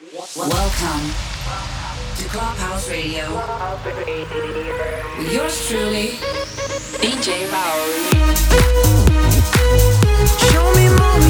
Welcome to Clubhouse Radio. Yours truly, DJ Maori. Show me more.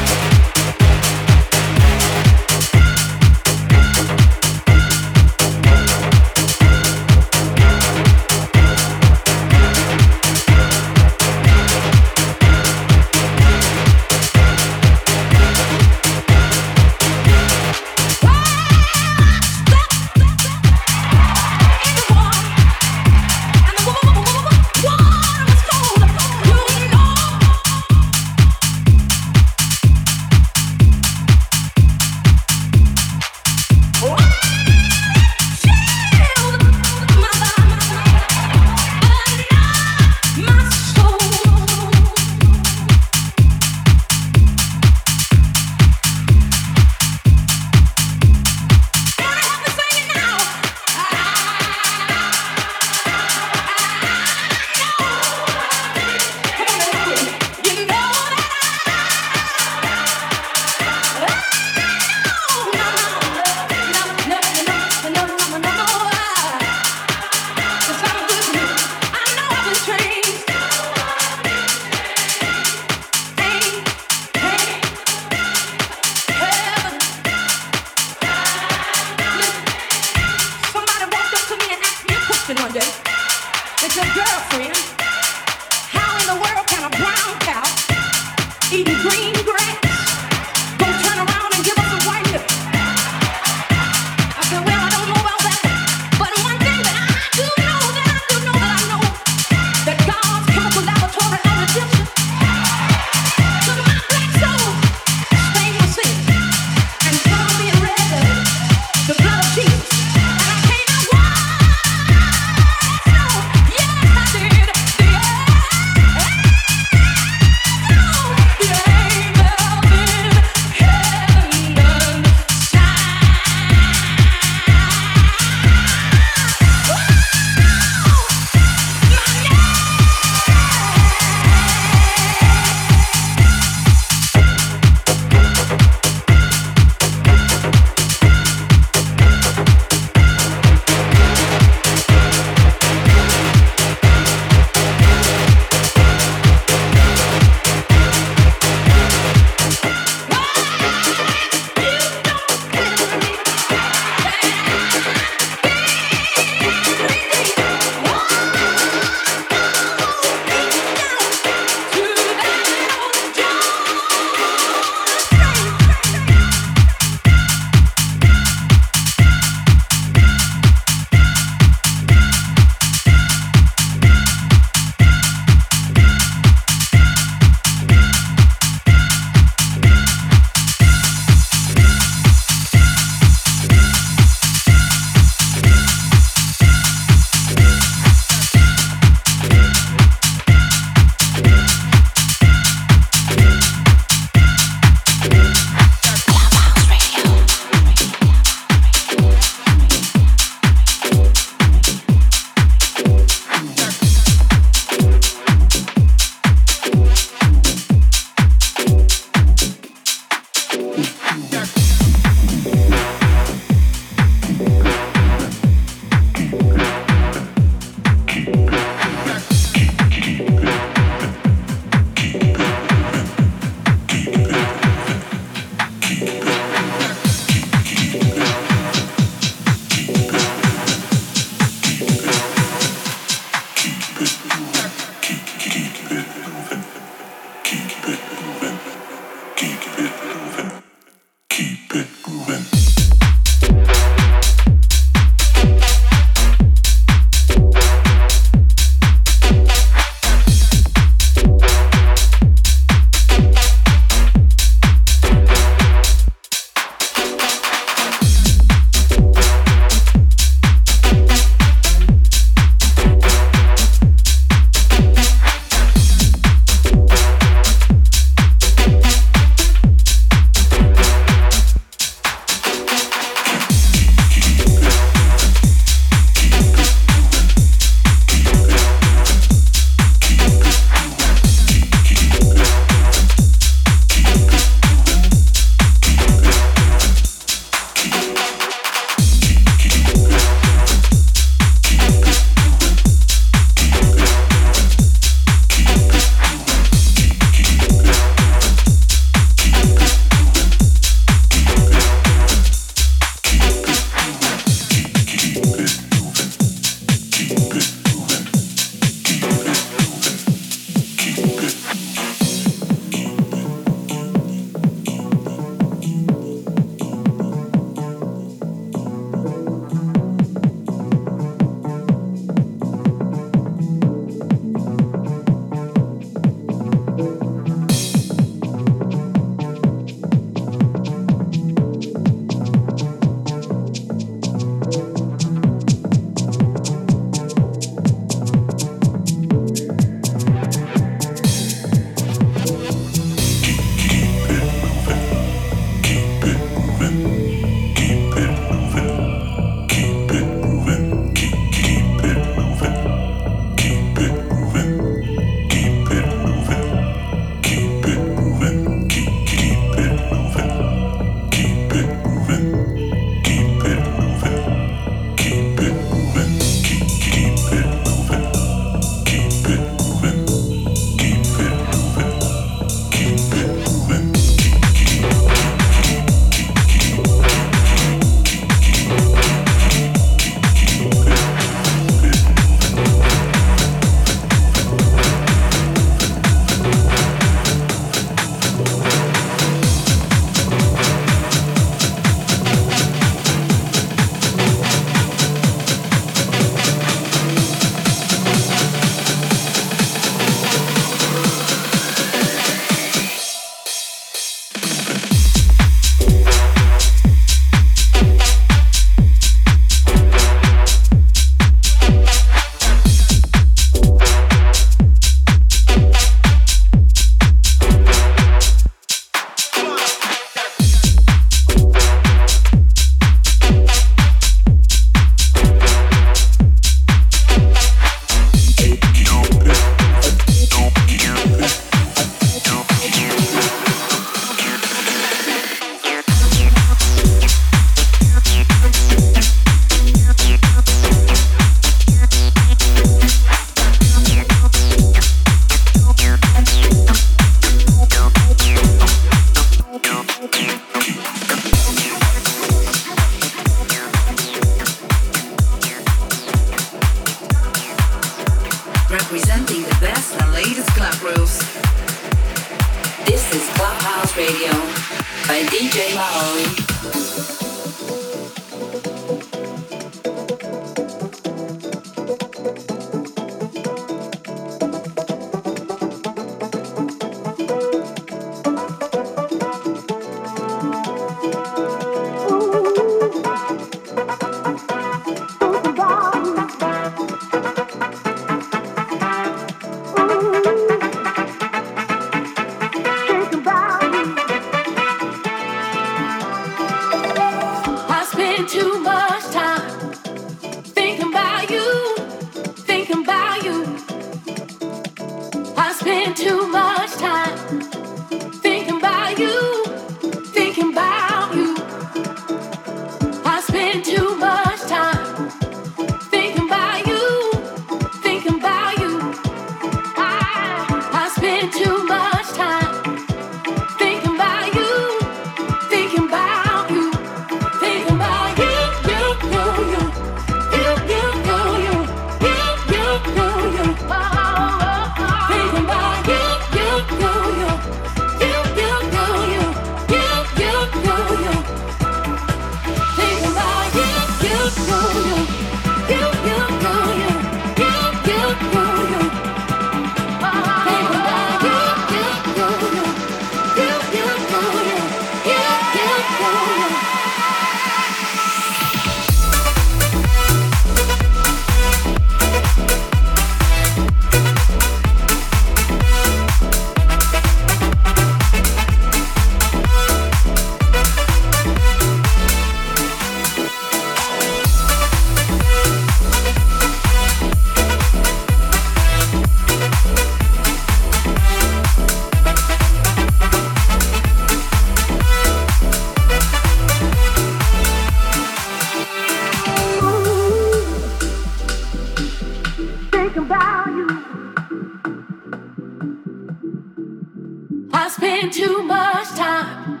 too much time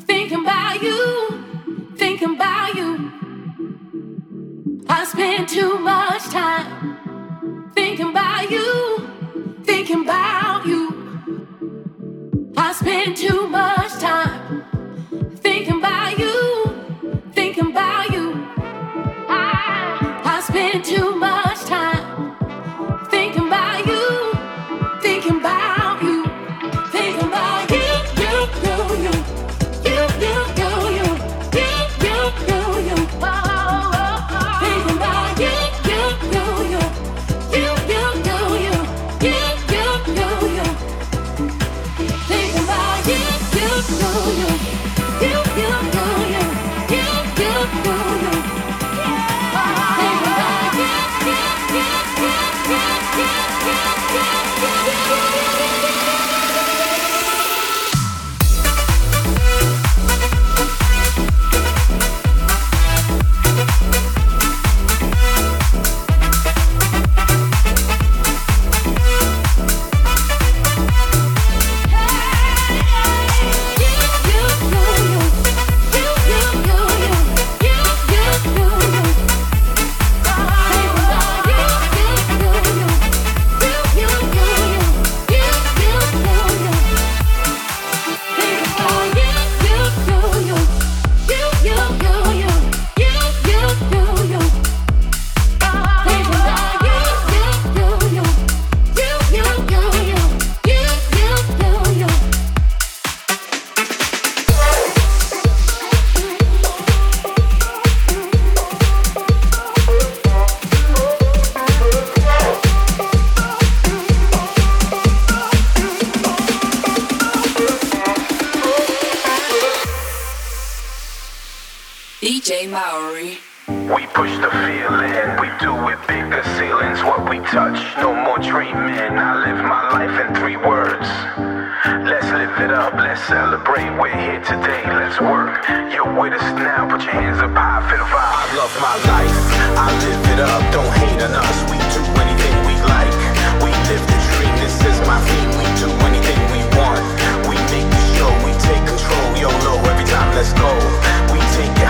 thinking about you, thinking about you. I spend too much time thinking about you, thinking about you. I spend too much time. DJ Maori. We push the feeling, we do it bigger ceilings, what we touch, no more dreaming. I live my life in three words. Let's live it up, let's celebrate. We're here today, let's work. You're with us now, put your hands up high, feel the vibe. I love my life, I live it up, don't hate on us. We do anything we like, we live the dream, this is my theme. We do anything we want, we make the show, we take control. YOLO, every time, let's go. We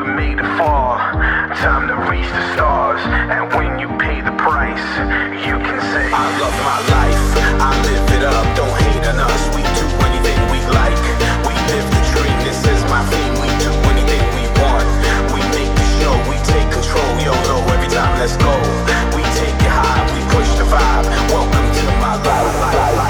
you made to fall. Time to reach the stars, and when you pay the price, you can say, I love my life, I live it up. Don't hate on us, we do anything we like. We live the dream, this is my theme. We do anything we want. We make the show, we take control. YOLO, every time, let's go. We take it high, we push the vibe. Welcome to my life. life, life.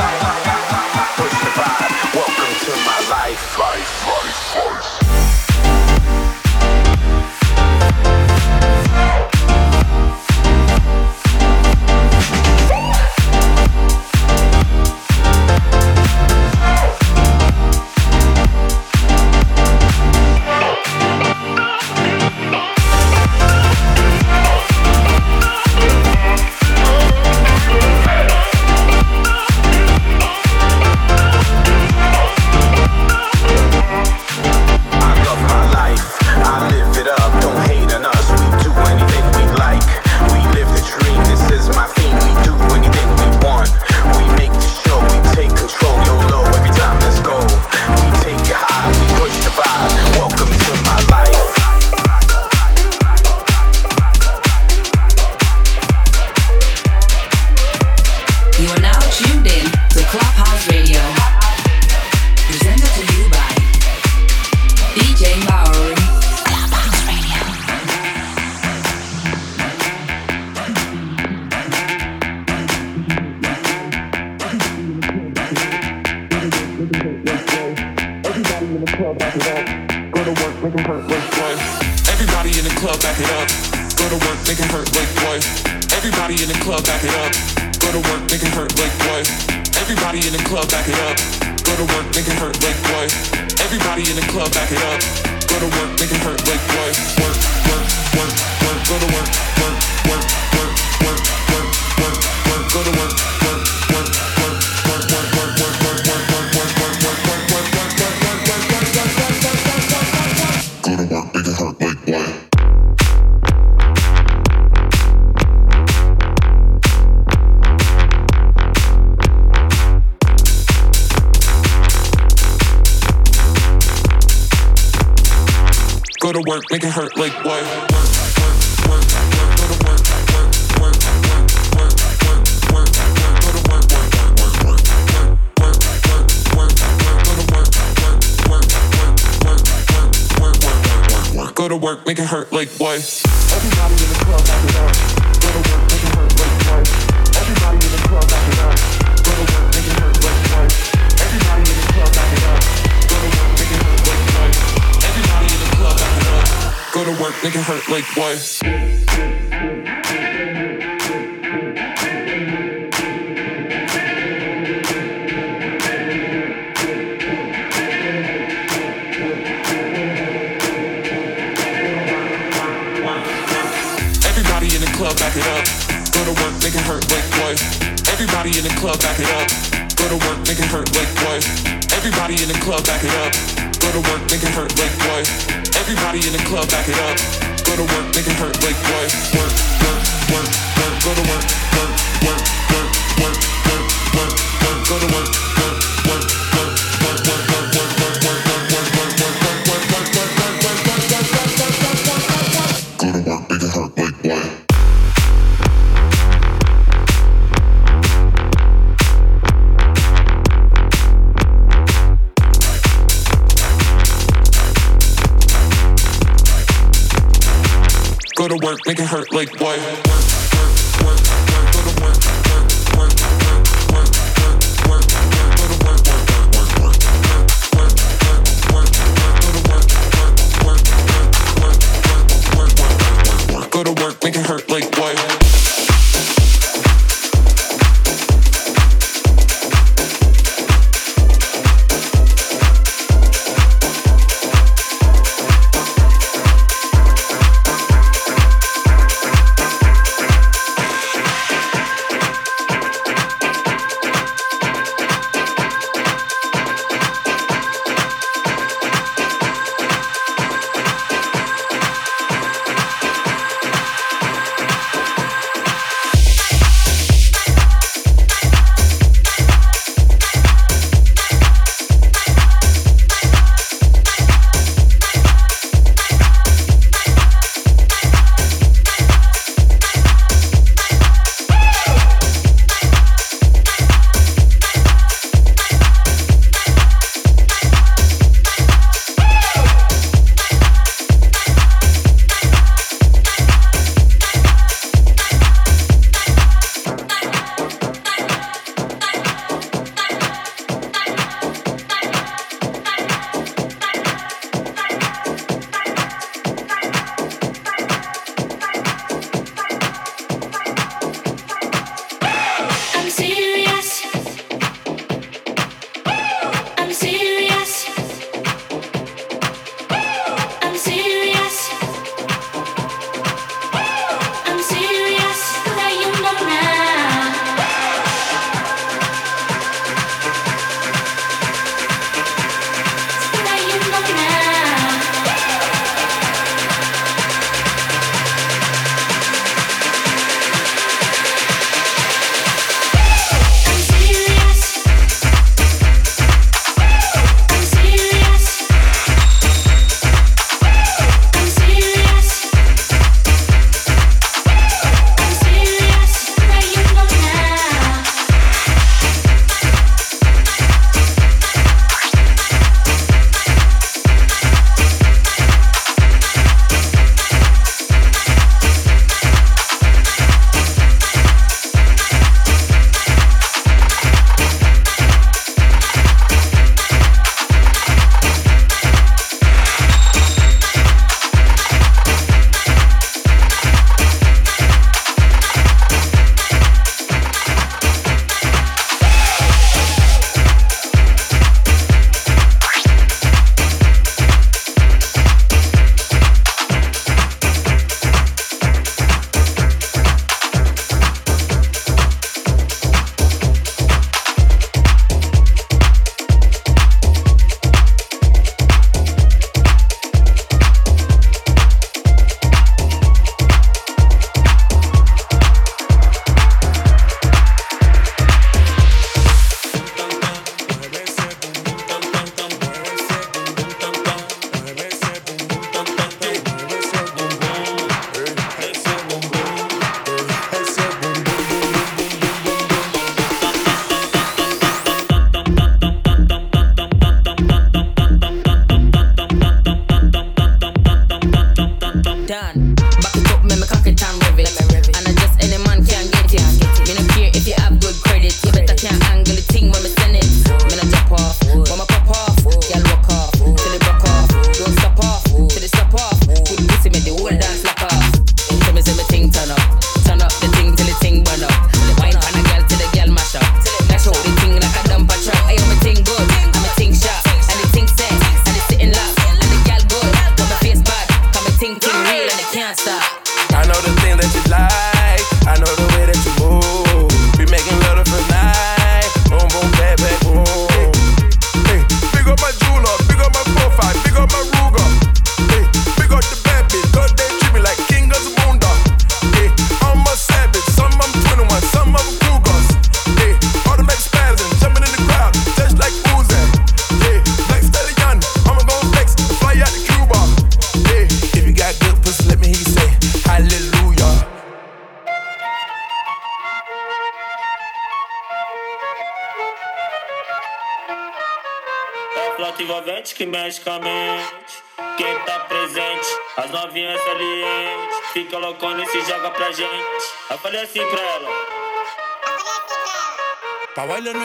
make it hurt, boy. Everybody in the club, back it up. Go to work, make it hurt, like boy. Everybody in the club, back it up. Go to work, make it hurt, like boy. Everybody in the club, back it up. Go to work, make it hurt, like boy. Everybody in the club, back it up. Go to work, make it hurt, like boy. Work, work, work, work. Go to work, work, work. to work, make it hurt like what? Work, work, work, work. go to work, make it hurt like what? Everybody in the club, happy hour. Go to work. making hurt like boy. Everybody in the club, back it up. Go to work, they it hurt like what? Everybody in the club, back it up. Go to work, they it hurt like what? Everybody in the club, back it up. Go to work, they it hurt like what? Everybody in the club, back it up. Go to work, make it hurt, like what? Work, work, work, work. Go to work, work. Make it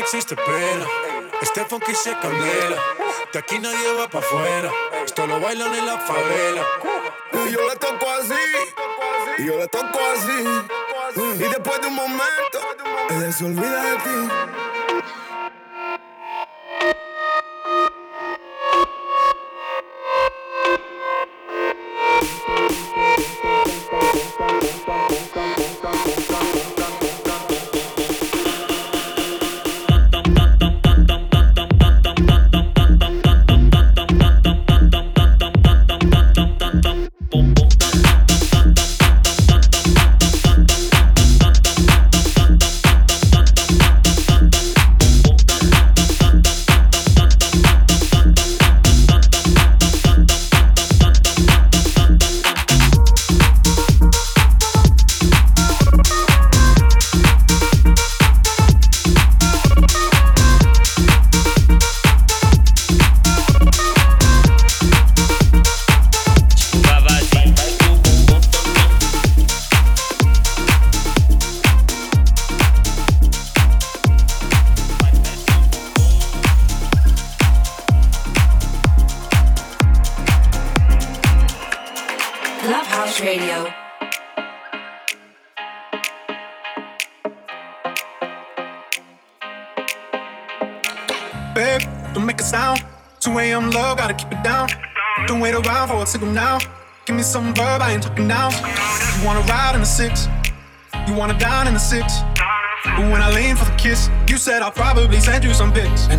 existe pena. Este funky se candela. De aquí nadie va pa' afuera. Esto lo bailan en la favela. Y yo le toco así. Y yo le toco así. Y después de un momento, ella se olvida de ti.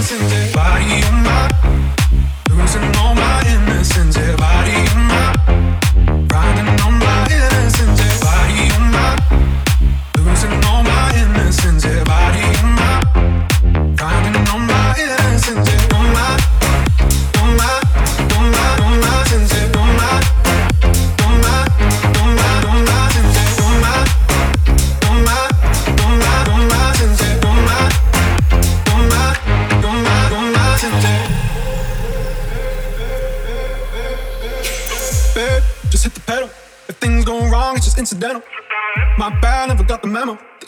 innocence, yeah, body on my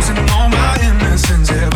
losing all my innocence. Yeah.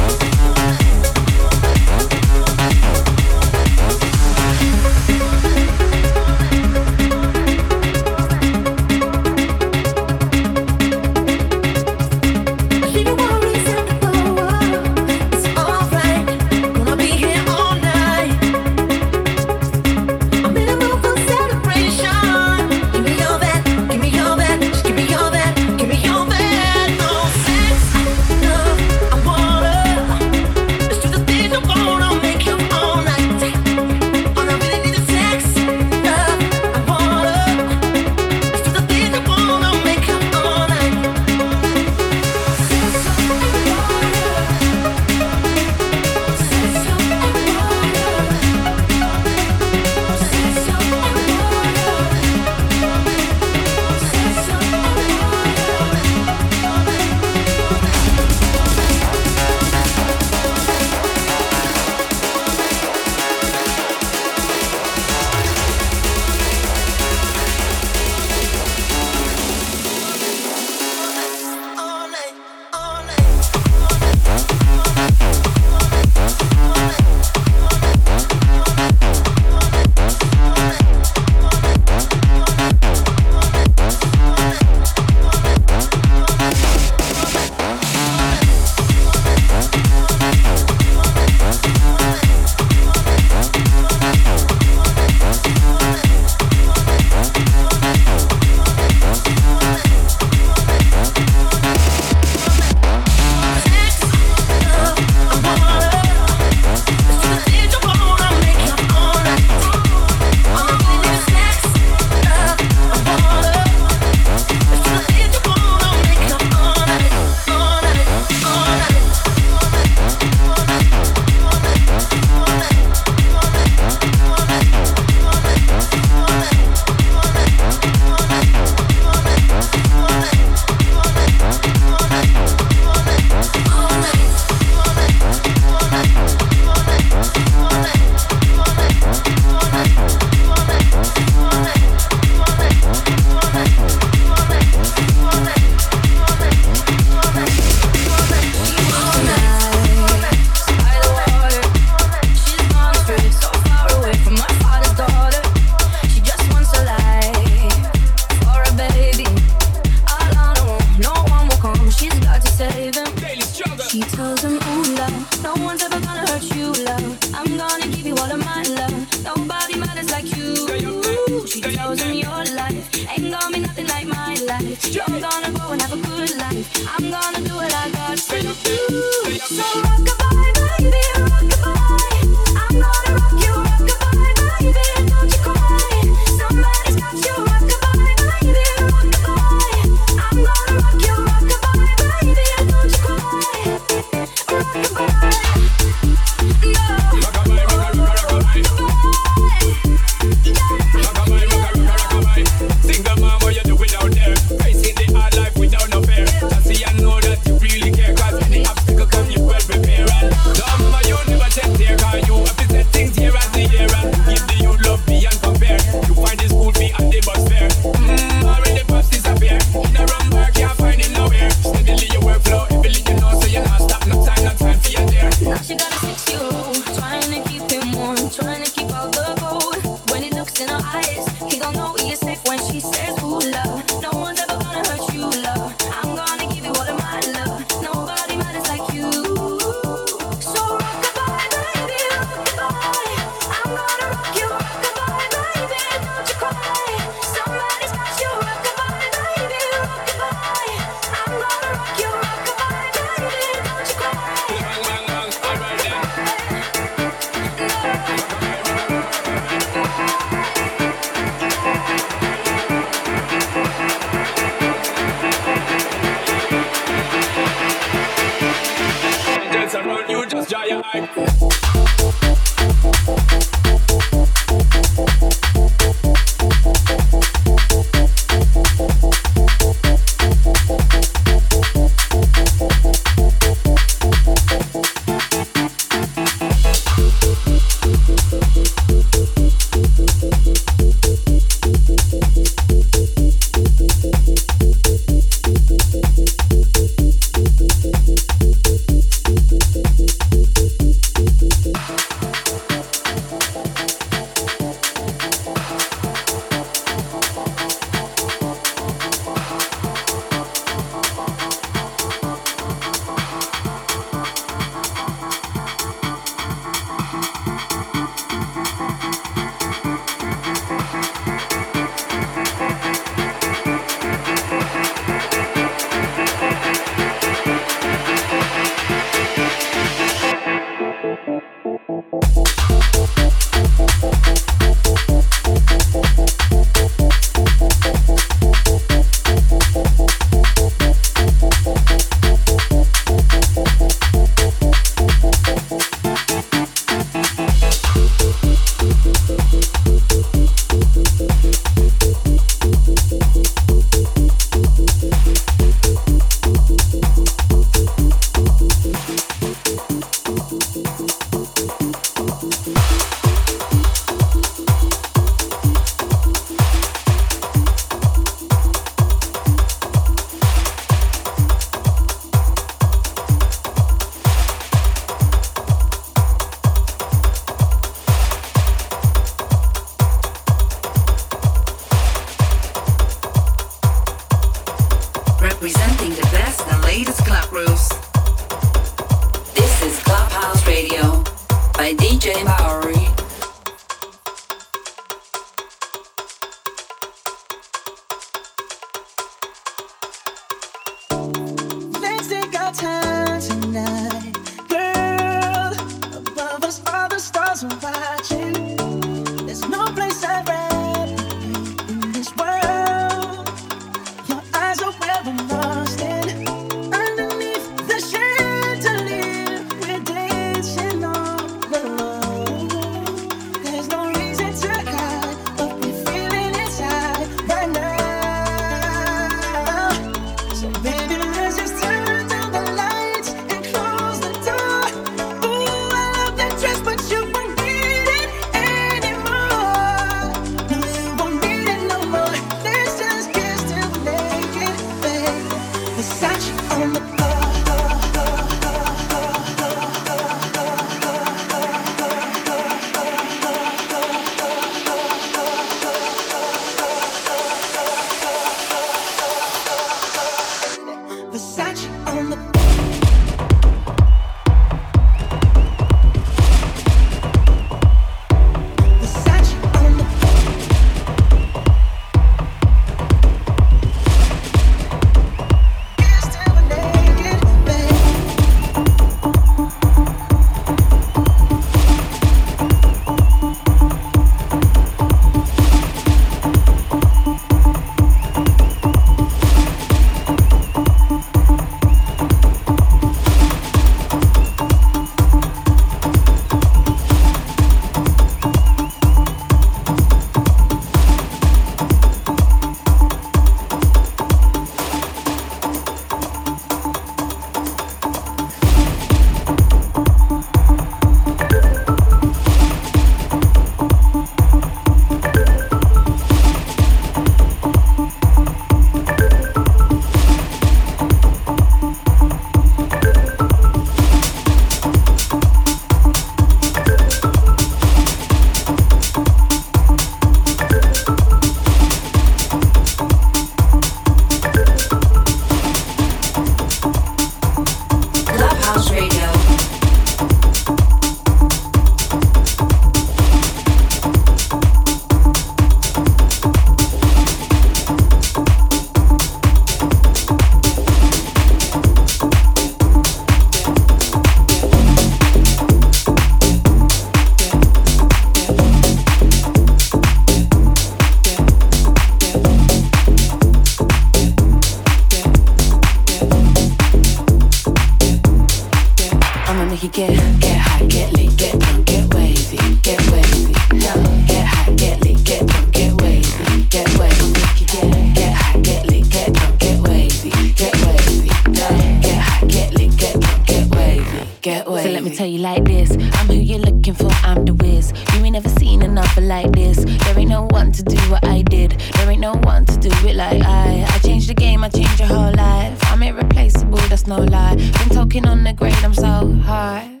Tell you like this I'm who you're looking for, I'm the whiz. You ain't never seen another like this. There ain't no one to do what I did. There ain't no one to do it like I. I changed the game, I changed your whole life. I'm irreplaceable, that's no lie. Been talking on the grade, I'm so high.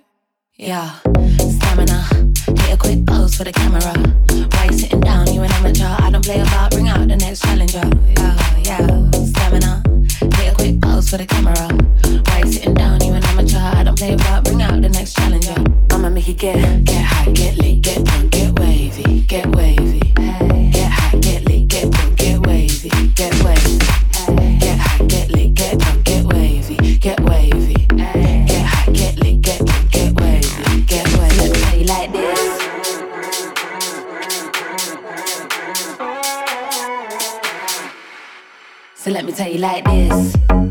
Yeah, stamina. Hit a quick pose for the camera. Why you sitting down? You an amateur. I don't play about. Bring out the next challenger. Yeah, yeah, stamina. Hit a quick pose for the camera. Why you sitting down? You play about. Bring out the next challenger. I'ma make you get get high, get lit, get drunk, get wavy, get wavy. Get high, get lit, get drunk, get wavy, get wavy. Get high, get lit, get drunk, get wavy, get wavy. Get high, get lit, get drunk, get wavy, get wavy. Let me tell you like this. So let me tell you like this.